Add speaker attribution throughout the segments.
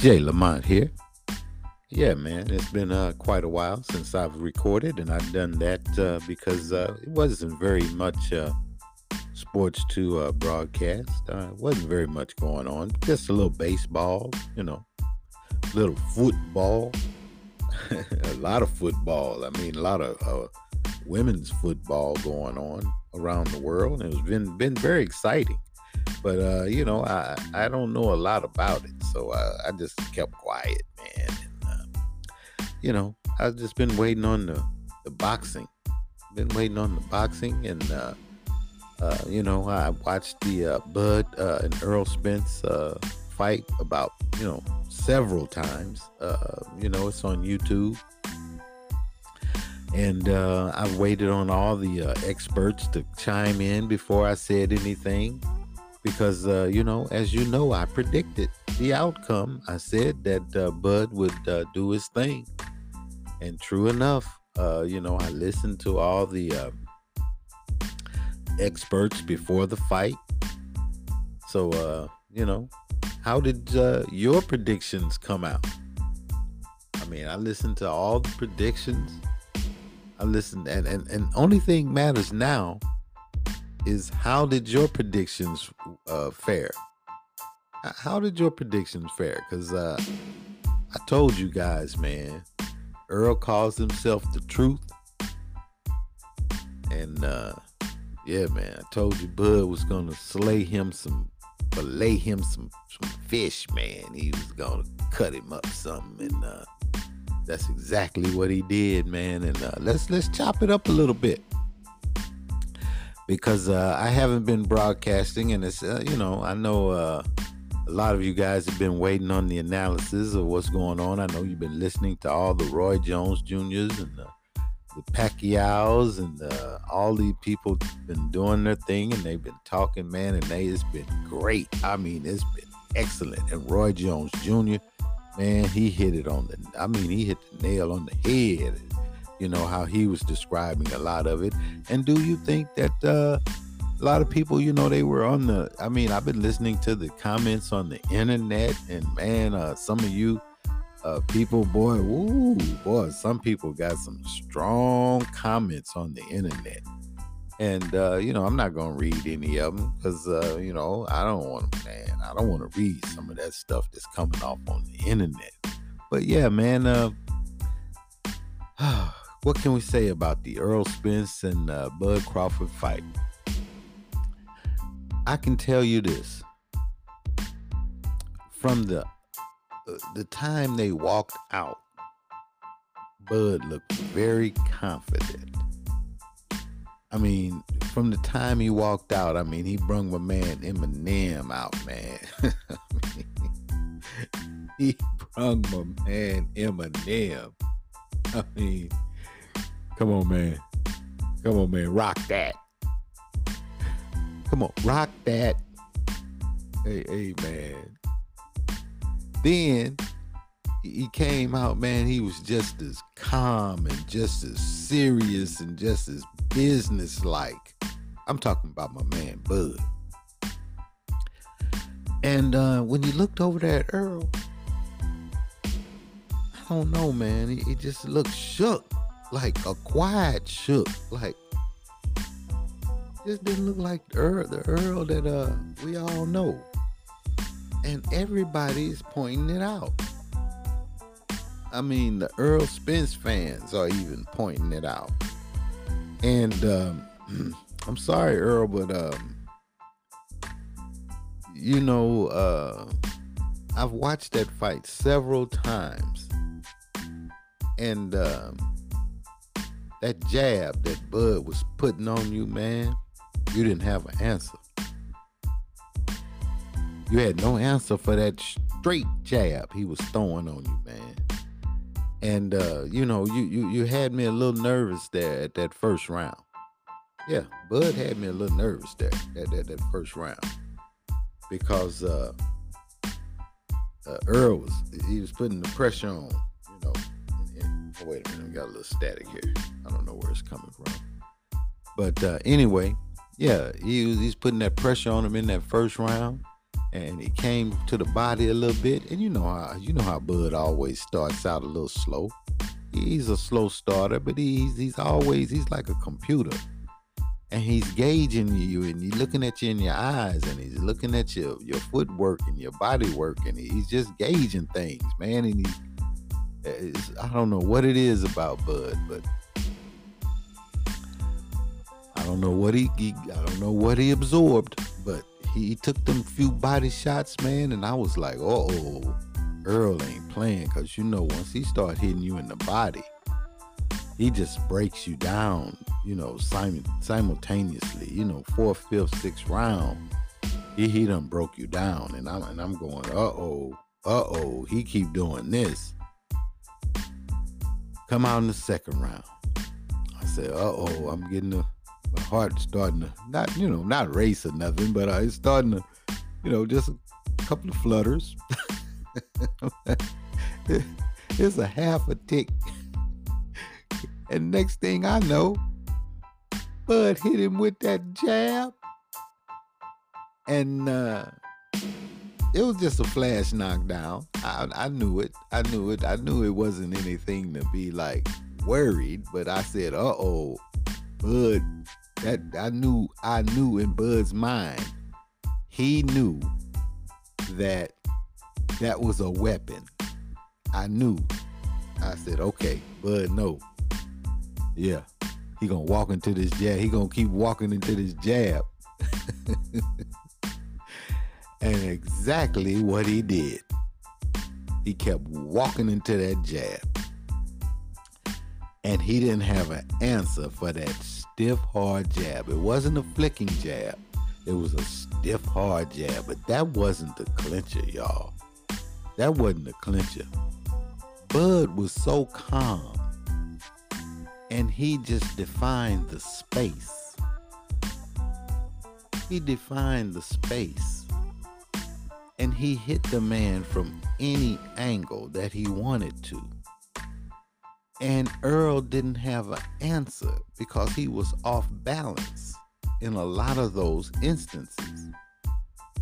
Speaker 1: Jay Lamont here. Yeah, man, it's been uh, quite a while since I've recorded, and I've done that uh, because uh, it wasn't very much uh, sports to uh, broadcast. Uh, wasn't very much going on. Just a little baseball, you know, little football, a lot of football. I mean, a lot of women's football going on around the world. And it's been been very exciting. But uh, you know, I I don't know a lot about it, so I, I just kept quiet, man. And uh, you know, I've just been waiting on the the boxing. Been waiting on the boxing, and uh, uh, you know, I watched the uh, Bud uh, and Errol Spence uh, fight about you know several times. Uh, you know, it's on YouTube and uh, I waited on all the uh, experts to chime in before I said anything because uh, you know, as you know, I predicted the outcome. I said that uh, Bud would uh, do his thing, and true enough, uh, you know, I listened to all the experts before the fight. So, you know, how did your predictions come out? I mean, I listened to all the predictions I listened, and, and and only thing matters now is how did your predictions uh, fare? How did your predictions fare? Because uh, I told you guys, man, Errol calls himself the truth, and uh, yeah, man, I told you Bud was gonna slay him some, fillet him some some fish, man. He was gonna cut him up something, and uh, that's exactly what he did, man. And uh, let's let's chop it up a little bit because uh, I haven't been broadcasting, and it's uh, you know I know uh, a lot of you guys have been waiting on the analysis of what's going on. I know you've been listening to all the Roy Jones Juniors and the, the Pacquiao's and all the people been doing their thing, and they've been talking, man, and they it's been great. I mean, it's been excellent. And Roy Jones Jr man, he hit it on the. I mean, he hit the nail on the head. You know how he was describing a lot of it. And do you think that uh, a lot of people, you know, they were on the? I mean, I've been listening to the comments on the internet, and man, uh, some of you uh, people, boy, ooh, boy, some people got some strong comments on the internet. And uh, you know, I'm not gonna read any of them because uh, you know I don't want to, man. I don't want to read some of that stuff that's coming off on the internet. But yeah, man. What can we say about the Errol Spence and uh, Bud Crawford fight? I can tell you this: from the uh, the time they walked out, Bud looked very confident I mean, from the time he walked out, I mean, he brung my man Eminem out, man. he brung my man Eminem. I mean, come on, man. Come on, man. Rock that. Come on, rock that. Hey, hey, man. Then he came out, man. He was just as calm and just as serious and just as business like. I'm talking about my man Bud. And uh, when you looked over there at Errol, I don't know, man. He, he just looked shook, like a quiet shook, like just didn't look like the Errol, the Errol that uh we all know. And everybody's pointing it out. I mean, the Errol Spence fans are even pointing it out. And um, I'm sorry, Errol, but um, you know, uh, I've watched that fight several times, and um, that jab that Bud was putting on you, man, you didn't have an answer. You had no answer for that straight jab he was throwing on you, man and uh, you know, you you you had me a little nervous there at that first round. Yeah, Bud had me a little nervous there at that, that first round because uh, uh, Errol was he was putting the pressure on, you know. Oh, wait a minute, we got a little static here. I don't know where it's coming from, but uh, anyway, yeah, he was, he's putting that pressure on him in that first round, and he came to the body a little bit. And you know how you know how Bud always starts out a little slow. He's a slow starter, but he's he's always he's like a computer. And he's gauging you and he's looking at you in your eyes and he's looking at your your footwork and your body work and he's just gauging things, man. And he's I don't know what it is about Bud, but I don't know what he, he I don't know what he absorbed, but he took them few body shots, man, and I was like, uh oh, Errol ain't playing, cause you know once he start hitting you in the body, he just breaks you down, you know, sim- simultaneously, you know, fourth, fifth, sixth round, he he done broke you down, and I'm and I'm going, uh oh, uh oh, he keep doing this. Come out in the second round. I said, uh oh, I'm getting a my heart's starting to not you know not race or nothing, but uh, it's starting to you know just a couple of flutters. it's a half a tick, and next thing I know, Bud hit him with that jab, and uh, it was just a flash knockdown. I, I knew it. I knew it. I knew it wasn't anything to be like worried, but I said, "Uh oh." Bud that I knew I knew in Bud's mind, he knew that that was a weapon. I knew. I said, okay, Bud, no. Yeah. He gonna walk into this jab. He gonna keep walking into this jab. and exactly what he did. He kept walking into that jab. And he didn't have an answer for that stiff, hard jab. It wasn't a flicking jab. It was a stiff, hard jab. But that wasn't the clincher, y'all. That wasn't the clincher. Bud was so calm. And he just defined the space. He defined the space. And he hit the man from any angle that he wanted to. And Errol didn't have an answer because he was off balance in a lot of those instances.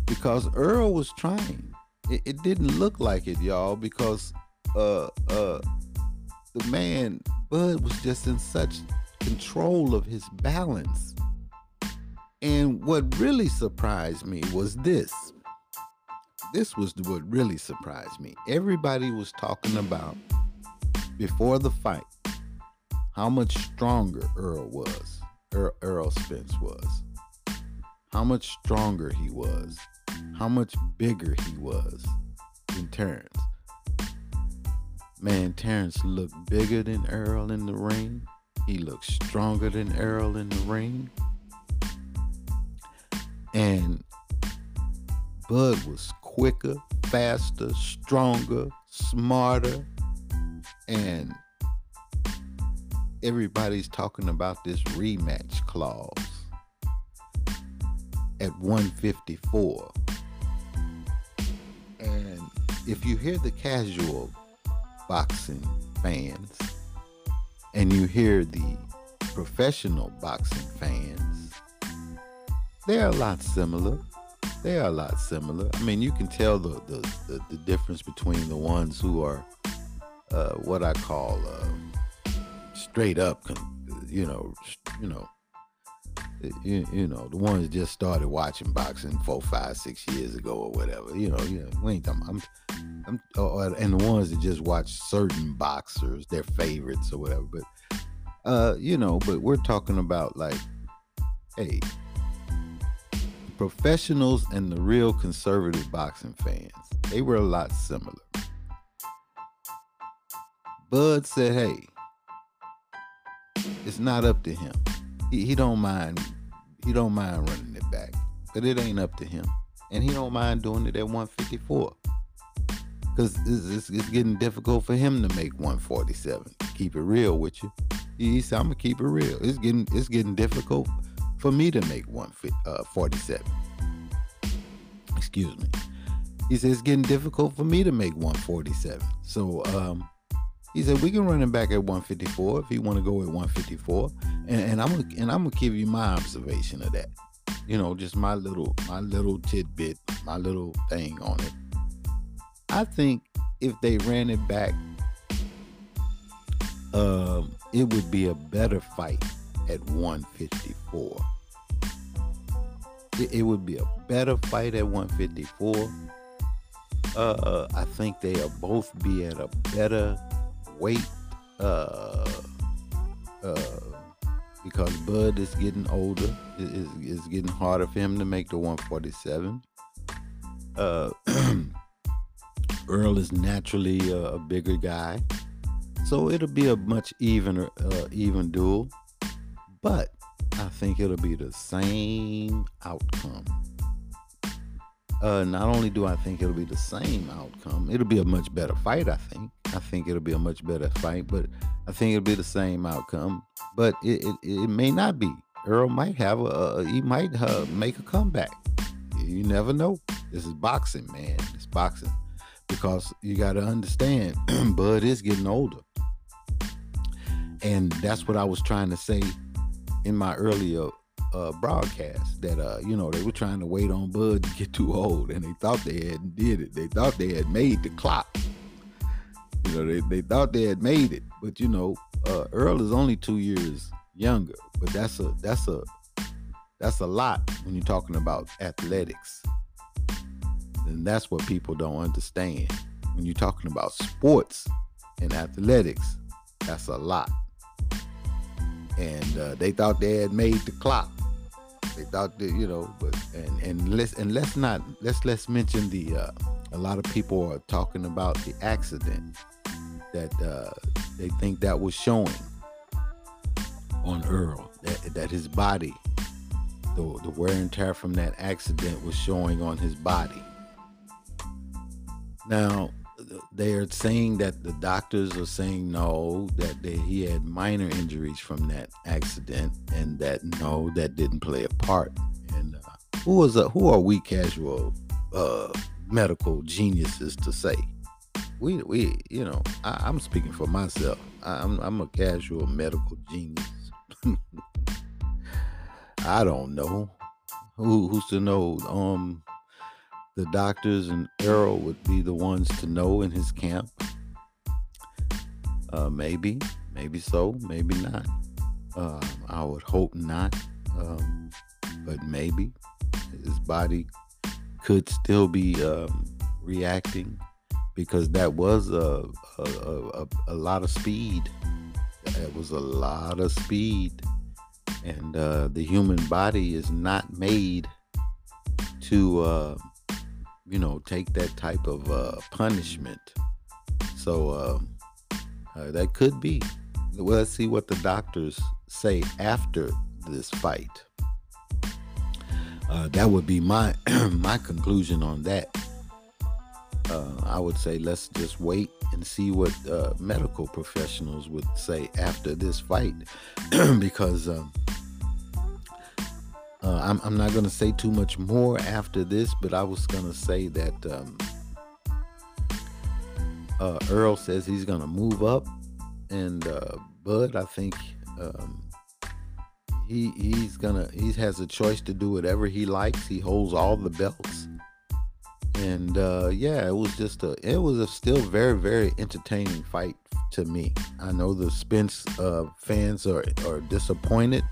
Speaker 1: Because Errol was trying. It, it didn't look like it, y'all, because uh uh the man Bud was just in such control of his balance. And what really surprised me was this. This was what really surprised me. Everybody was talking about before the fight how much stronger Errol was, Errol, Errol Spence was, how much stronger he was, how much bigger he was than Terrance. Man, Terrance looked bigger than Errol in the ring. He looked stronger than Errol in the ring. And Bud was quicker, faster, stronger, smarter, and everybody's talking about this rematch clause at 154. And if you hear the casual boxing fans and you hear the professional boxing fans, they're a lot similar. They are a lot similar. I mean, you can tell the, the, the, the difference between the ones who are uh, what I call uh, straight up, you know, you know, you, you know, the ones just started watching boxing four, five, six years ago or whatever. You know, you know, we ain't talking. I'm, I'm, uh, and the ones that just watch certain boxers, their favorites or whatever. But, uh, you know, but we're talking about like, hey, professionals and the real conservative boxing fans, they were a lot similar. Bud said, "Hey, it's not up to him. He, he don't mind. He don't mind running it back, but it ain't up to him, and he don't mind doing it at 154." Cause it's, it's, it's, getting difficult for him to make 147. Keep it real with you. He said, "I'm gonna keep it real. It's getting it's getting difficult for me to make 147." Uh, Excuse me. He said it's getting difficult for me to make 147. So um, he said we can run him back at 154 if he want to go at 154, and, and I'm and I'm gonna give you my observation of that. you know, just my little my little tidbit, my little thing on it. I think if they ran it back, um, it would be a better fight at 154. It, it would be a better fight at 154. Uh, I think they'll both be at a better weight. Uh, uh, because Bud is getting older. It is it's getting harder for him to make the 147. Uh, Errol is naturally a, a, bigger guy, so it'll be a much evener, uh, even duel. But I think it'll be the same outcome. Uh, not only do I think it'll be the same outcome, it'll be a much better fight. I think. I think it'll be a much better fight, but I think it'll be the same outcome. But it it, it may not be. Errol might have a he might uh, make a comeback. You never know. This is boxing, man. It's boxing because you got to understand, Bud is getting older, and that's what I was trying to say in my earlier uh, broadcast that uh, you know they were trying to wait on Bud to get too old, and they thought they had did it. They thought they had made the clock. You know, they, they thought they had made it, but you know, uh, Errol is only two years younger. But that's a that's a that's a lot when you're talking about athletics. And that's what people don't understand. When you're talking about sports and athletics, that's a lot. And uh, they thought they had made the clock. They thought that you know, but and and let's and let's not let's let's mention the uh, a lot of people are talking about the accident that uh, they think that was showing on Errol that that his body the the wear and tear from that accident was showing on his body. Now they are saying that the doctors are saying no, that they, he had minor injuries from that accident, and that no, that didn't play a part. And uh, who was a, who are we casual uh, medical geniuses to say? We we you know I, am speaking for myself. I, I'm I'm a casual medical genius. I don't know who who's to know. Um, the doctors and Errol would be the ones to know in his camp. Uh, maybe, maybe so, maybe not. Uh, I would hope not, um, but maybe his body could still be um, reacting because that was a, a, a, a, lot of speed. It was a lot of speed, and uh, the human body is not made to uh, you know, take that type of uh, punishment. So uh, uh, that could be. Well, let's see what the doctors say after this fight. Uh, that would be my my conclusion on that. Uh, I would say let's just wait and see what uh, medical professionals would say after this fight, because um, uh, I'm, I'm, not going to say too much more after this, but I was going to say that um, uh, Errol says he's going to move up, and uh, Bud, I think um, he he's gonna he has a choice to do whatever he likes. He holds all the belts, and uh, yeah, it was just a it was a still very very entertaining fight to me. I know the Spence uh, fans are are disappointed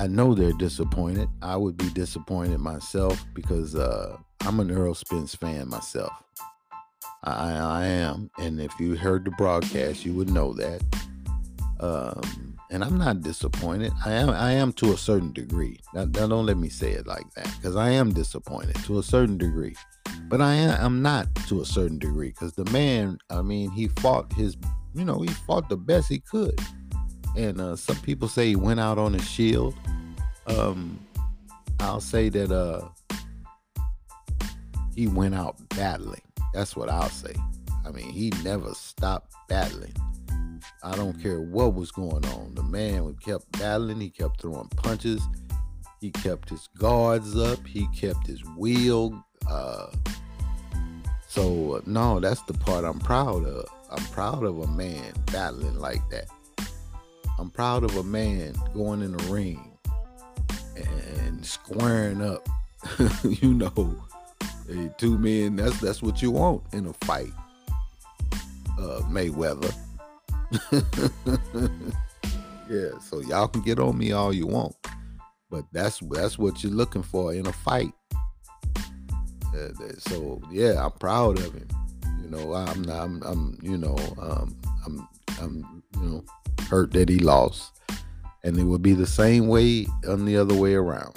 Speaker 1: I know they're disappointed. I would be disappointed myself because uh, I'm an Errol Spence fan myself. I, I am, and if you heard the broadcast, you would know that. Um, and I'm not disappointed. I am. I am to a certain degree. Now, now don't let me say it like that, because I am disappointed to a certain degree. But I am. I'm not to a certain degree, because the man. I mean, he fought his. You know, he fought the best he could. And uh, some people say he went out on a shield. Um, I'll say that uh, he went out battling. That's what I'll say. I mean, he never stopped battling. I don't care what was going on. The man kept battling. He kept throwing punches. He kept his guards up. He kept his wheel. Uh, so uh, no, that's the part I'm proud of. I'm proud of a man battling like that. I'm proud of a man going in the ring and, squaring up. you know, hey, two men. That's that's what you want in a fight. Uh, Mayweather. yeah, so y'all can get on me all you want, but that's that's what you're looking for in a fight. Uh, so yeah, I'm proud of him. You know, I'm I'm, I'm you know um, I'm I'm you know hurt that he lost, and it would be the same way on the other way around.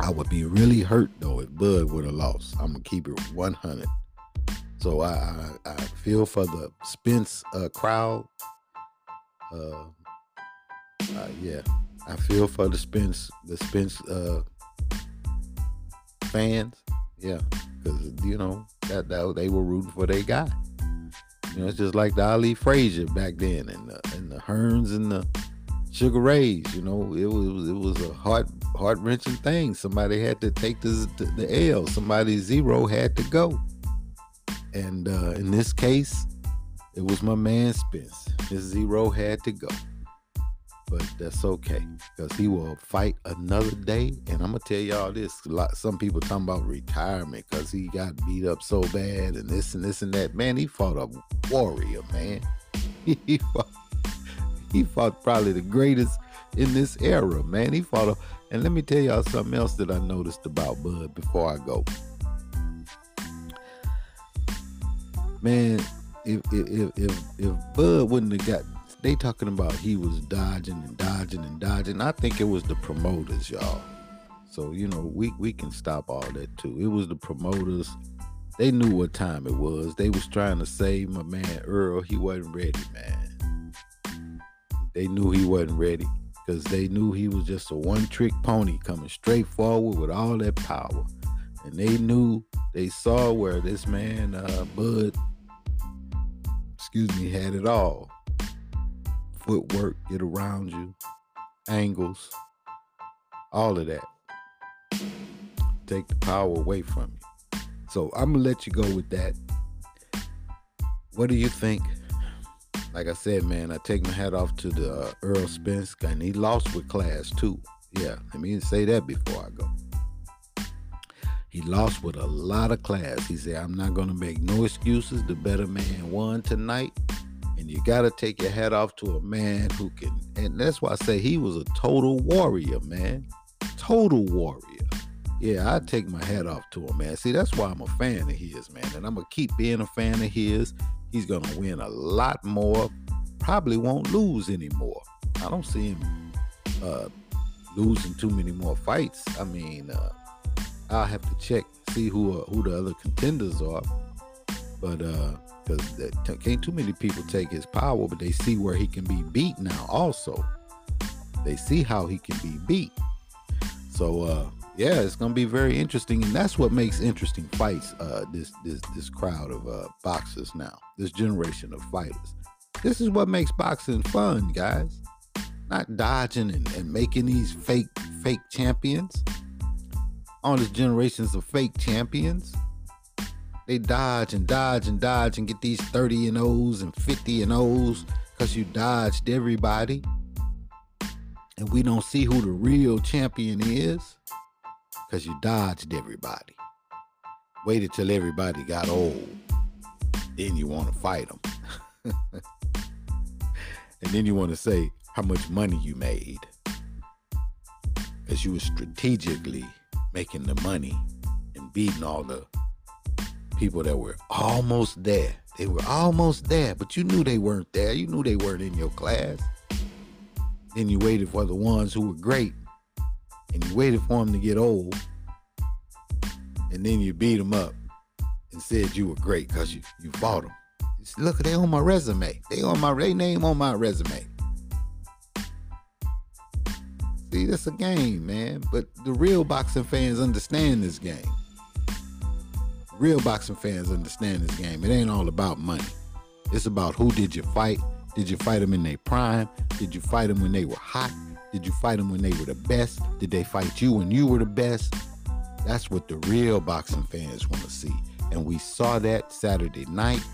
Speaker 1: I would be really hurt though if Bud would have lost. I'm gonna keep it 100. So I I, I feel for the Spence uh, crowd. Uh, uh, yeah, I feel for the Spence the Spence uh, fans. Yeah, because you know that, that they were rooting for their guy. You know, it's just like the Ali Frazier back then, and the, and the Hearns and the Sugar Rays. You know, it was it was a heart heart wrenching thing. Somebody had to take the the L. Somebody zero had to go. And uh, in this case, it was my man Spence. His zero had to go. But that's okay because he will fight another day. And I'm gonna tell y'all this: lot, some people talking about retirement because he got beat up so bad and this and this and that. Man, he fought a warrior, man. he fought, he fought probably the greatest in this era, man. He fought a, and let me tell y'all something else that I noticed about Bud before I go. Man, if if if if Bud wouldn't have got they talking about he was dodging and dodging and dodging. I think it was the promoters, y'all. So, you know, we we can stop all that too. It was the promoters. They knew what time it was. They was trying to save my man Errol. He wasn't ready, man. They knew he wasn't ready because they knew he was just a one-trick pony coming straight forward with all that power. And they knew they saw where this man uh, Bud excuse me, had it all. Footwork, get around you, angles, all of that. Take the power away from you. So I'm gonna let you go with that. What do you think? Like I said, man, I take my hat off to the uh, Errol Spence, and he lost with class too. Yeah, let me say that before I go. He lost with a lot of class. He said, I'm not going to make no excuses. The better man won tonight. And you got to take your hat off to a man who can. And that's why I say he was a total warrior, man. Total warrior. Yeah, I take my hat off to him, man. See, that's why I'm a fan of his, man. And I'm going to keep being a fan of his. He's going to win a lot more. Probably won't lose anymore. I don't see him uh, losing too many more fights. I mean, uh, I'll have to check see who uh, who the other contenders are. But uh, because can't too many people take his power, but they see where he can be beat now. Also, they see how he can be beat. So uh, yeah, it's gonna be very interesting, and that's what makes interesting fights. Uh, this this this crowd of uh, boxers now, this generation of fighters. This is what makes boxing fun, guys. Not dodging and, and making these fake fake champions all these generations of fake champions. They dodge and dodge and dodge and get these 30 and O's and 50 and O's because you dodged everybody. And we don't see who the real champion is because you dodged everybody. Waited till everybody got old. Then you want to fight them. and then you want to say how much money you made. Because you were strategically making the money and beating all the people that were almost there. They were almost there, but you knew they weren't there. You knew they weren't in your class. Then you waited for the ones who were great, and you waited for them to get old, and then you beat them up and said you were great because you, you fought them. Look, they on my resume. They on my they name on my resume. See, this a game, man. But the real boxing fans understand this game. Real boxing fans understand this game. It ain't all about money. It's about who did you fight? Did you fight them in their prime? Did you fight them when they were hot? Did you fight them when they were the best? Did they fight you when you were the best? That's what the real boxing fans want to see. And we saw that Saturday night.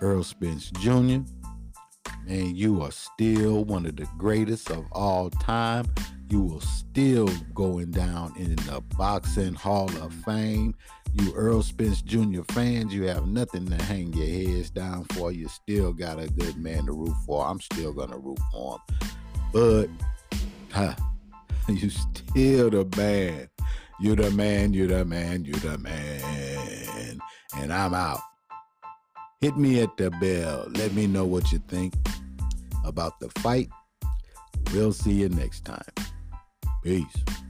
Speaker 1: Errol Spence Jr., man, you are still one of the greatest of all time. You will still going down in the Boxing Hall of Fame. You Errol Spence Jr. fans, you have nothing to hang your heads down for. You still got a good man to root for. I'm still gonna root for him. But huh, you still the man. You the man, you the man, you the man. And I'm out. Hit me at the bell. Let me know what you think about the fight. We'll see you next time. É isso.